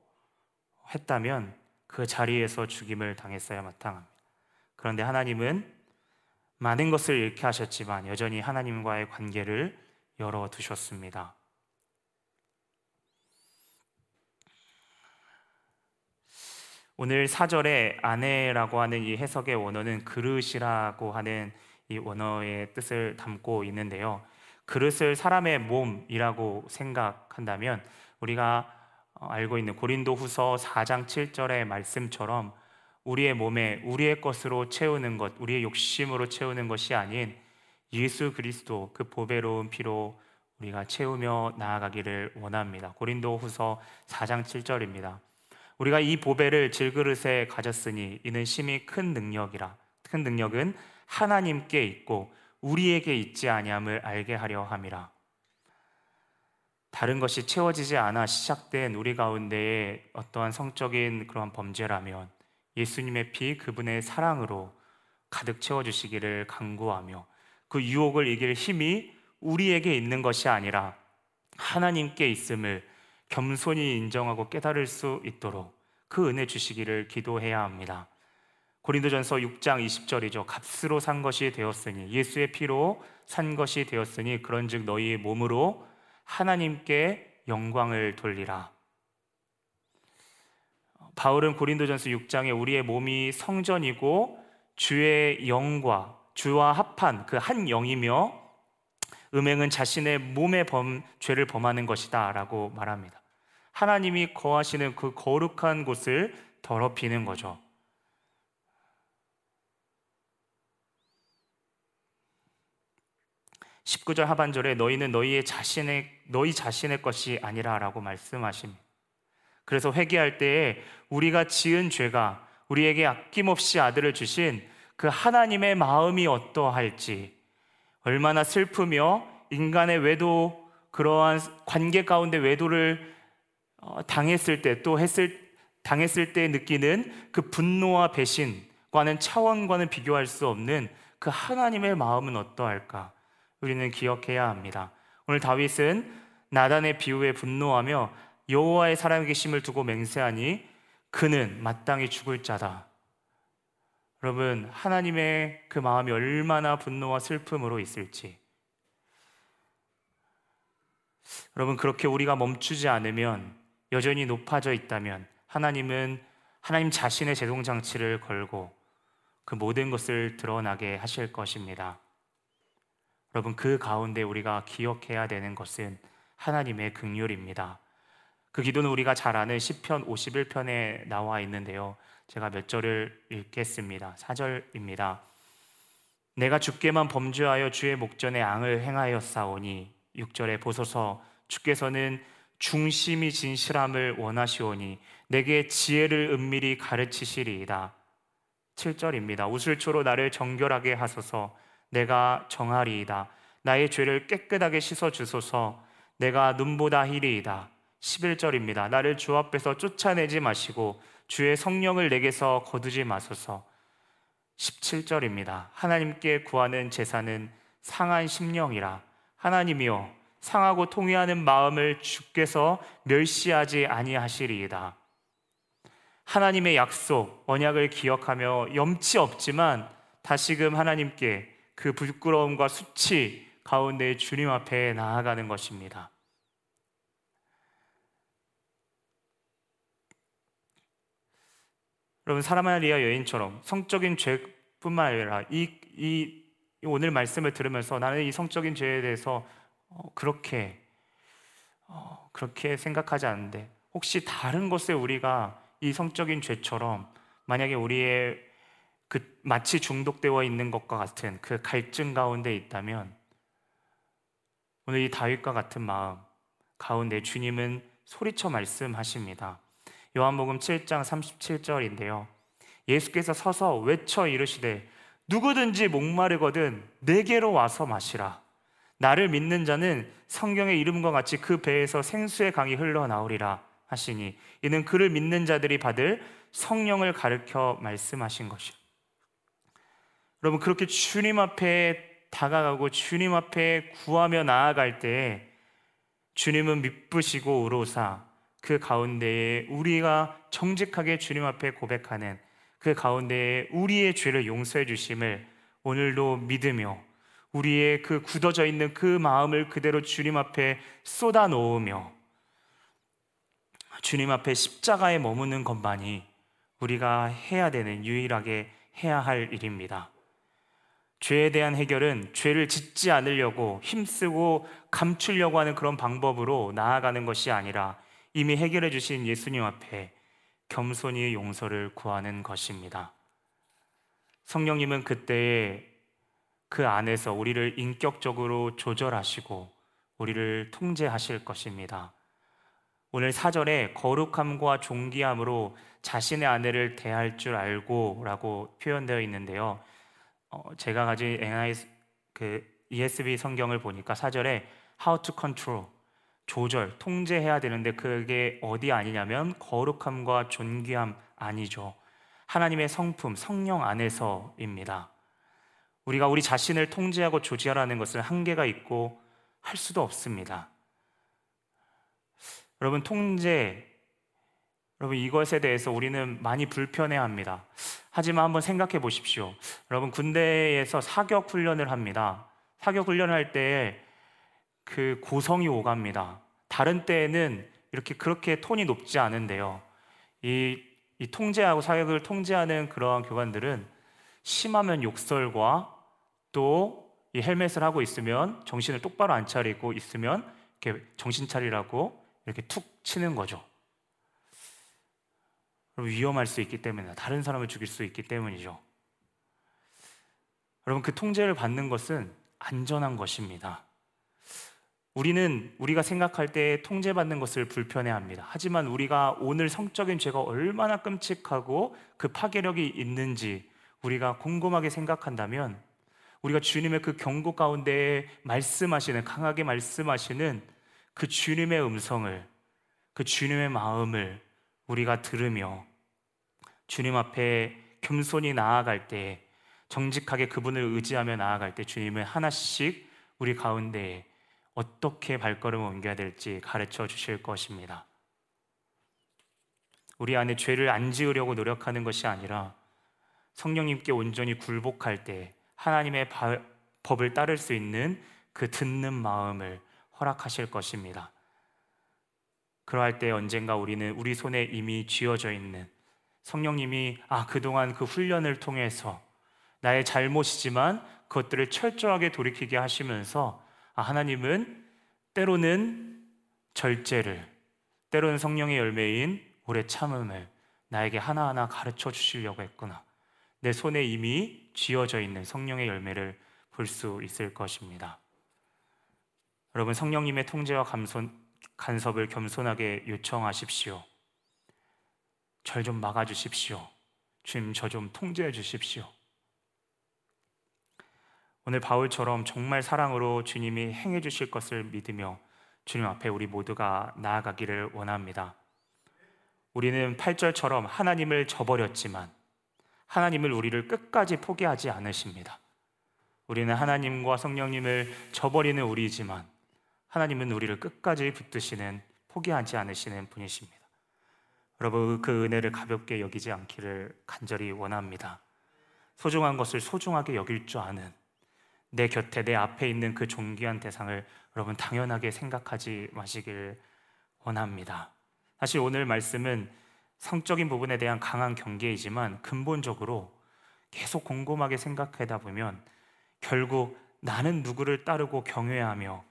했다면 그 자리에서 죽임을 당했어야 마땅합니다. 그런데 하나님은 많은 것을 잃게 하셨지만 여전히 하나님과의 관계를 열어 두셨습니다. 오늘 사절에 아내라고 하는 이 해석의 원어는 그릇이라고 하는 이 원어의 뜻을 담고 있는데요. 그릇을 사람의 몸이라고 생각한다면 우리가 어, 알고 있는 고린도 후서 4장 7절의 말씀처럼 우리의 몸에 우리의 것으로 채우는 것, 우리의 욕심으로 채우는 것이 아닌 예수 그리스도 그 보배로운 피로 우리가 채우며 나아가기를 원합니다. 고린도 후서 4장 7절입니다. 우리가 이 보배를 질그릇에 가졌으니 이는 심히 큰 능력이라. 큰 능력은 하나님께 있고 우리에게 있지 아니함을 알게 하려 함이라. 다른 것이 채워지지 않아 시작된 우리 가운데에 어떠한 성적인 그런 범죄라면 예수님의 피 그분의 사랑으로 가득 채워 주시기를 간구하며 그 유혹을 이길 힘이 우리에게 있는 것이 아니라 하나님께 있음을 겸손히 인정하고 깨달을 수 있도록 그 은혜 주시기를 기도해야 합니다. 고린도전서 6장 20절이죠. 값으로 산 것이 되었으니 예수의 피로 산 것이 되었으니 그런즉 너희의 몸으로 하나님께 영광을 돌리라. 바울은 고린도전서 6장에 우리의 몸이 성전이고 주의 영과 주와 합한 그 한 영이며 음행은 자신의 몸의 범, 죄를 범하는 것이다 라고 말합니다. 하나님이 거하시는 그 거룩한 곳을 더럽히는 거죠. 19절 하반절에 너희는 너희의 자신의 너희 자신의 것이 아니라라고 말씀하십니다. 그래서 회개할 때에 우리가 지은 죄가 우리에게 아낌없이 아들을 주신 그 하나님의 마음이 어떠할지 얼마나 슬프며 인간의 외도 그러한 관계 가운데 외도를 어, 당했을 때 또 했을 당했을 때 느끼는 그 분노와 배신과는 차원과는 비교할 수 없는 그 하나님의 마음은 어떠할까? 우리는 기억해야 합니다. 오늘 다윗은 나단의 비유에 분노하며 여호와의 살아계심을 두고 맹세하니 그는 마땅히 죽을 자다. 여러분 하나님의 그 마음이 얼마나 분노와 슬픔으로 있을지 여러분 그렇게 우리가 멈추지 않으면 여전히 높아져 있다면 하나님은 하나님 자신의 제동 장치를 걸고 그 모든 것을 드러나게 하실 것입니다. 여러분 그 가운데 우리가 기억해야 되는 것은 하나님의 긍휼입니다. 그 기도는 우리가 잘 아는 시편 51편에 나와 있는데요. 제가 몇 절을 읽겠습니다. 4절입니다. 내가 주께만 범죄하여 주의 목전에 앙을 행하였사오니 6절에 보소서 주께서는 중심이 진실함을 원하시오니 내게 지혜를 은밀히 가르치시리이다. 7절입니다. 우슬초로 나를 정결하게 하소서 내가 정하리이다. 나의 죄를 깨끗하게 씻어 주소서 내가 눈보다 희리이다. 11절입니다. 나를 주 앞에서 쫓아내지 마시고 주의 성령을 내게서 거두지 마소서. 17절입니다. 하나님께 구하는 제사는 상한 심령이라. 하나님이여 상하고 통회하는 마음을 주께서 멸시하지 아니하시리이다. 하나님의 약속, 언약을 기억하며 염치 없지만 다시금 하나님께 그 부끄러움과 수치 가운데 주님 앞에 나아가는 것입니다. 여러분 사라마리아 여인처럼 성적인 죄뿐만 아니라 이, 이 오늘 말씀을 들으면서 나는 이 성적인 죄에 대해서 어, 그렇게 어, 그렇게 생각하지 않는데 혹시 다른 것에 우리가 이 성적인 죄처럼 만약에 우리의 그 마치 중독되어 있는 것과 같은 그 갈증 가운데 있다면 오늘 이 다윗과 같은 마음 가운데 주님은 소리쳐 말씀하십니다. 요한복음 7장 37절인데요. 예수께서 서서 외쳐 이르시되 누구든지 목마르거든 내게로 와서 마시라. 나를 믿는 자는 성경의 이름과 같이 그 배에서 생수의 강이 흘러나오리라 하시니 이는 그를 믿는 자들이 받을 성령을 가르켜 말씀하신 것이요. 여러분 그렇게 주님 앞에 다가가고 주님 앞에 구하며 나아갈 때 주님은 미쁘시고 우로사 그 가운데에 우리가 정직하게 주님 앞에 고백하는 그 가운데에 우리의 죄를 용서해 주심을 오늘도 믿으며 우리의 그 굳어져 있는 그 마음을 그대로 주님 앞에 쏟아 놓으며 주님 앞에 십자가에 머무는 것만이 우리가 해야 되는 유일하게 해야 할 일입니다. 죄에 대한 해결은 죄를 짓지 않으려고 힘쓰고 감추려고 하는 그런 방법으로 나아가는 것이 아니라 이미 해결해 주신 예수님 앞에 겸손히 용서를 구하는 것입니다. 성령님은 그때에 그 안에서 우리를 인격적으로 조절하시고 우리를 통제하실 것입니다. 오늘 사절에 거룩함과 존귀함으로 자신의 아내를 대할 줄 알고 라고 표현되어 있는데요. 어, 제가 가진 NIS 그 ESV 성경을 보니까 사절에 how to control 조절, 통제해야 되는데 그게 어디 아니냐면 거룩함과 존귀함 아니죠. 하나님의 성품, 성령 안에서입니다. 우리가 우리 자신을 통제하고 조지하라는 것은 한계가 있고 할 수도 없습니다. 여러분, 통제, 여러분, 이것에 대해서 우리는 많이 불편해 합니다. 하지만 한번 생각해 보십시오. 여러분, 군대에서 사격 훈련을 합니다. 사격 훈련을 할때 그 고성이 오갑니다. 다른 때에는 이렇게 그렇게 톤이 높지 않은데요. 이, 이 통제하고 사격을 통제하는 그러한 교관들은 심하면 욕설과 또 이 헬멧을 하고 있으면 정신을 똑바로 안 차리고 있으면 이렇게 정신 차리라고 이렇게 툭 치는 거죠. 위험할 수 있기 때문에 다른 사람을 죽일 수 있기 때문이죠. 여러분 그 통제를 받는 것은 안전한 것입니다. 우리는 우리가 생각할 때 통제받는 것을 불편해합니다. 하지만 우리가 오늘 성적인 죄가 얼마나 끔찍하고 그 파괴력이 있는지 우리가 곰곰하게 생각한다면 우리가 주님의 그 경고 가운데 말씀하시는 강하게 말씀하시는 그 주님의 음성을 그 주님의 마음을 우리가 들으며 주님 앞에 겸손히 나아갈 때 정직하게 그분을 의지하며 나아갈 때 주님은 하나씩 우리 가운데 어떻게 발걸음을 옮겨야 될지 가르쳐 주실 것입니다. 우리 안에 죄를 안 지으려고 노력하는 것이 아니라 성령님께 온전히 굴복할 때 하나님의 법을 따를 수 있는 그 듣는 마음을 허락하실 것입니다. 그러할 때 언젠가 우리는 우리 손에 이미 쥐어져 있는 성령님이 아, 그동안 그 훈련을 통해서 나의 잘못이지만 그것들을 철저하게 돌이키게 하시면서 아, 하나님은 때로는 절제를, 때로는 성령의 열매인 오래 참음을 나에게 하나하나 가르쳐 주시려고 했구나. 내 손에 이미 쥐어져 있는 성령의 열매를 볼 수 있을 것입니다. 여러분, 성령님의 통제와 감손, 간섭을 겸손하게 요청하십시오. 절 좀 막아주십시오. 주님, 저 좀 통제해 주십시오. 오늘 바울처럼 정말 사랑으로 주님이 행해 주실 것을 믿으며 주님 앞에 우리 모두가 나아가기를 원합니다. 우리는 8절처럼 하나님을 저버렸지만 하나님을 우리를 끝까지 포기하지 않으십니다. 우리는 하나님과 성령님을 저버리는 우리지만 하나님은 우리를 끝까지 붙드시는 포기하지 않으시는 분이십니다. 여러분 그 은혜를 가볍게 여기지 않기를 간절히 원합니다. 소중한 것을 소중하게 여길 줄 아는 내 곁에 내 앞에 있는 그 존귀한 대상을 여러분 당연하게 생각하지 마시길 원합니다. 사실 오늘 말씀은 성적인 부분에 대한 강한 경계이지만 근본적으로 계속 곰곰하게 생각하다 보면 결국 나는 누구를 따르고 경외하며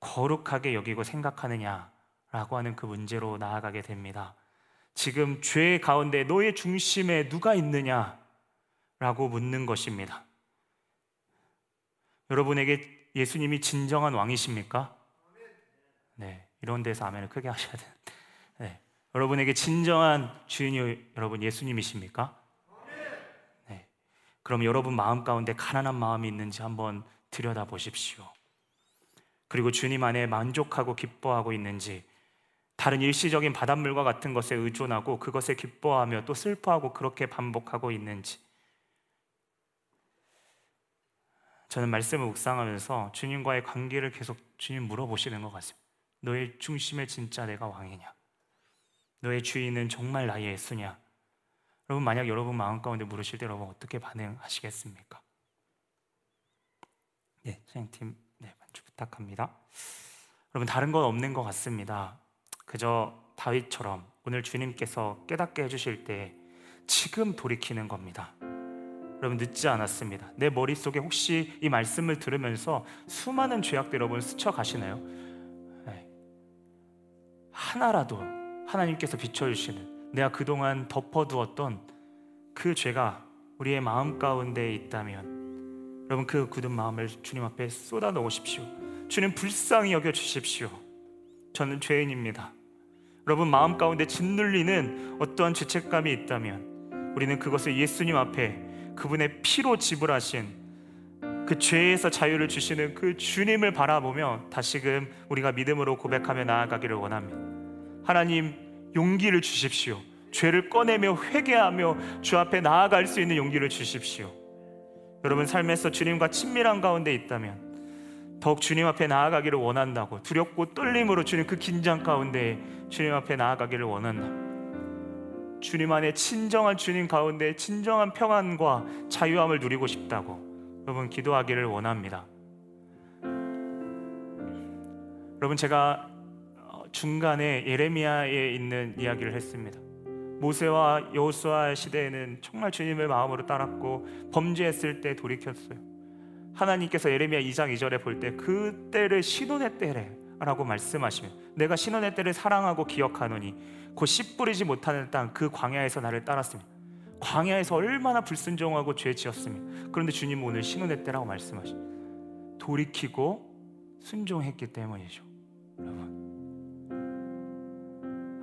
거룩하게 여기고 생각하느냐라고 하는 그 문제로 나아가게 됩니다. 지금 죄 가운데 너의 중심에 누가 있느냐라고 묻는 것입니다. 여러분에게 예수님이 진정한 왕이십니까? 네, 이런 데서 아멘을 크게 하셔야 되는데. 네, 여러분에게 진정한 주인이 여러분 예수님이십니까? 네, 그럼 여러분 마음 가운데 가난한 마음이 있는지 한번 들여다 보십시오. 그리고 주님 안에 만족하고 기뻐하고 있는지 다른 일시적인 바닷물과 같은 것에 의존하고 그것에 기뻐하며 또 슬퍼하고 그렇게 반복하고 있는지 저는 말씀을 묵상하면서 주님과의 관계를 계속 주님 물어보시는 것 같습니다. 너의 중심에 진짜 내가 왕이냐? 너의 주인은 정말 나의 예수냐? 여러분 만약 여러분 마음 가운데 물으실 때 여러분 어떻게 반응하시겠습니까? 네, 선생님 네, 반주 부탁합니다. 여러분 다른 건 없는 것 같습니다. 그저 다윗처럼 오늘 주님께서 깨닫게 해주실 때 지금 돌이키는 겁니다. 여러분 늦지 않았습니다. 내 머릿속에 혹시 이 말씀을 들으면서 수많은 죄악들 여러분 스쳐 가시나요? 네. 하나라도 하나님께서 비춰주시는 내가 그동안 덮어두었던 그 죄가 우리의 마음 가운데 있다면 여러분 그 굳은 마음을 주님 앞에 쏟아 놓으십시오. 주님 불쌍히 여겨 주십시오. 저는 죄인입니다. 여러분 마음 가운데 짓눌리는 어떠한 죄책감이 있다면 우리는 그것을 예수님 앞에 그분의 피로 지불하신 그 죄에서 자유를 주시는 그 주님을 바라보며 다시금 우리가 믿음으로 고백하며 나아가기를 원합니다. 하나님 용기를 주십시오. 죄를 꺼내며 회개하며 주 앞에 나아갈 수 있는 용기를 주십시오. 여러분 삶에서 주님과 친밀한 가운데 있다면 더욱 주님 앞에 나아가기를 원한다고 두렵고 떨림으로 주님 그 긴장 가운데 주님 앞에 나아가기를 원한다. 주님 안에 친정한 주님 가운데 진정한 평안과 자유함을 누리고 싶다고 여러분 기도하기를 원합니다. 여러분 제가 어, 중간에 예레미야에 있는 이야기를 했습니다. 모세와 여호수아 시대에는 정말 주님을 마음으로 따랐고 범죄했을 때 돌이켰어요. 하나님께서 예레미야 2장 2절에 볼 때 그때를 신혼의 때래 라고 말씀하시며 내가 신혼의 때를 사랑하고 기억하노니 곧 씨 뿌리지 못하는 땅 그 광야에서 나를 따랐습니다. 광야에서 얼마나 불순종하고 죄 지었습니다. 그런데 주님 오늘 신혼의 때라고 말씀하시. 돌이키고 순종했기 때문이죠. 여러분.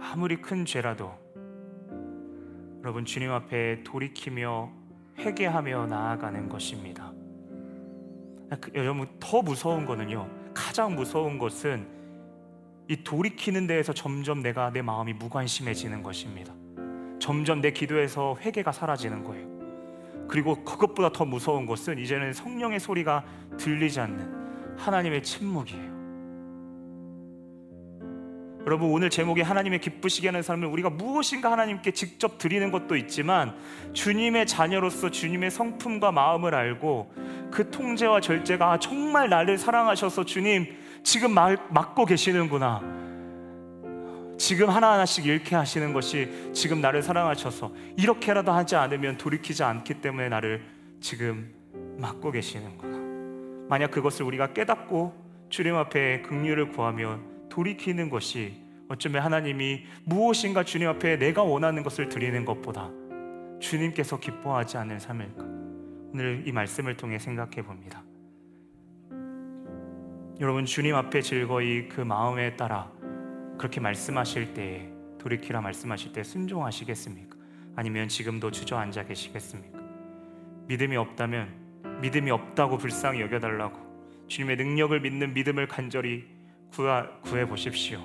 아무리 큰 죄라도 여러분 주님 앞에 돌이키며 회개하며 나아가는 것입니다. 그, 여러분 더 무서운 거는요. 가장 무서운 것은 이 돌이키는 데에서 점점 내가 내 마음이 무관심해지는 것입니다. 점점 내 기도에서 회개가 사라지는 거예요. 그리고 그것보다 더 무서운 것은 이제는 성령의 소리가 들리지 않는 하나님의 침묵이에요. 여러분 오늘 제목이 하나님의 기쁘시게 하는 삶을 우리가 무엇인가 하나님께 직접 드리는 것도 있지만 주님의 자녀로서 주님의 성품과 마음을 알고 그 통제와 절제가 아, 정말 나를 사랑하셔서 주님 지금 막고 계시는구나. 지금 하나하나씩 잃게 하시는 것이 지금 나를 사랑하셔서 이렇게라도 하지 않으면 돌이키지 않기 때문에 나를 지금 막고 계시는구나. 만약 그것을 우리가 깨닫고 주님 앞에 긍휼을 구하면 돌이키는 것이 어쩌면 하나님이 무엇인가 주님 앞에 내가 원하는 것을 드리는 것보다 주님께서 기뻐하지 않는 삶일까? 오늘 이 말씀을 통해 생각해 봅니다. 여러분 주님 앞에 즐거이 그 마음에 따라 그렇게 말씀하실 때 돌이키라 말씀하실 때 순종하시겠습니까? 아니면 지금도 주저앉아 계시겠습니까? 믿음이 없다면 믿음이 없다고 불쌍히 여겨달라고 주님의 능력을 믿는 믿음을 간절히 구해 보십시오.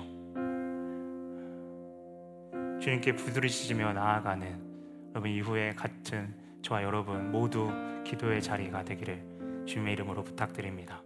주님께 부르짖으며 나아가는 여러분 이후에 같은 저와 여러분 모두 기도의 자리가 되기를 주님의 이름으로 부탁드립니다.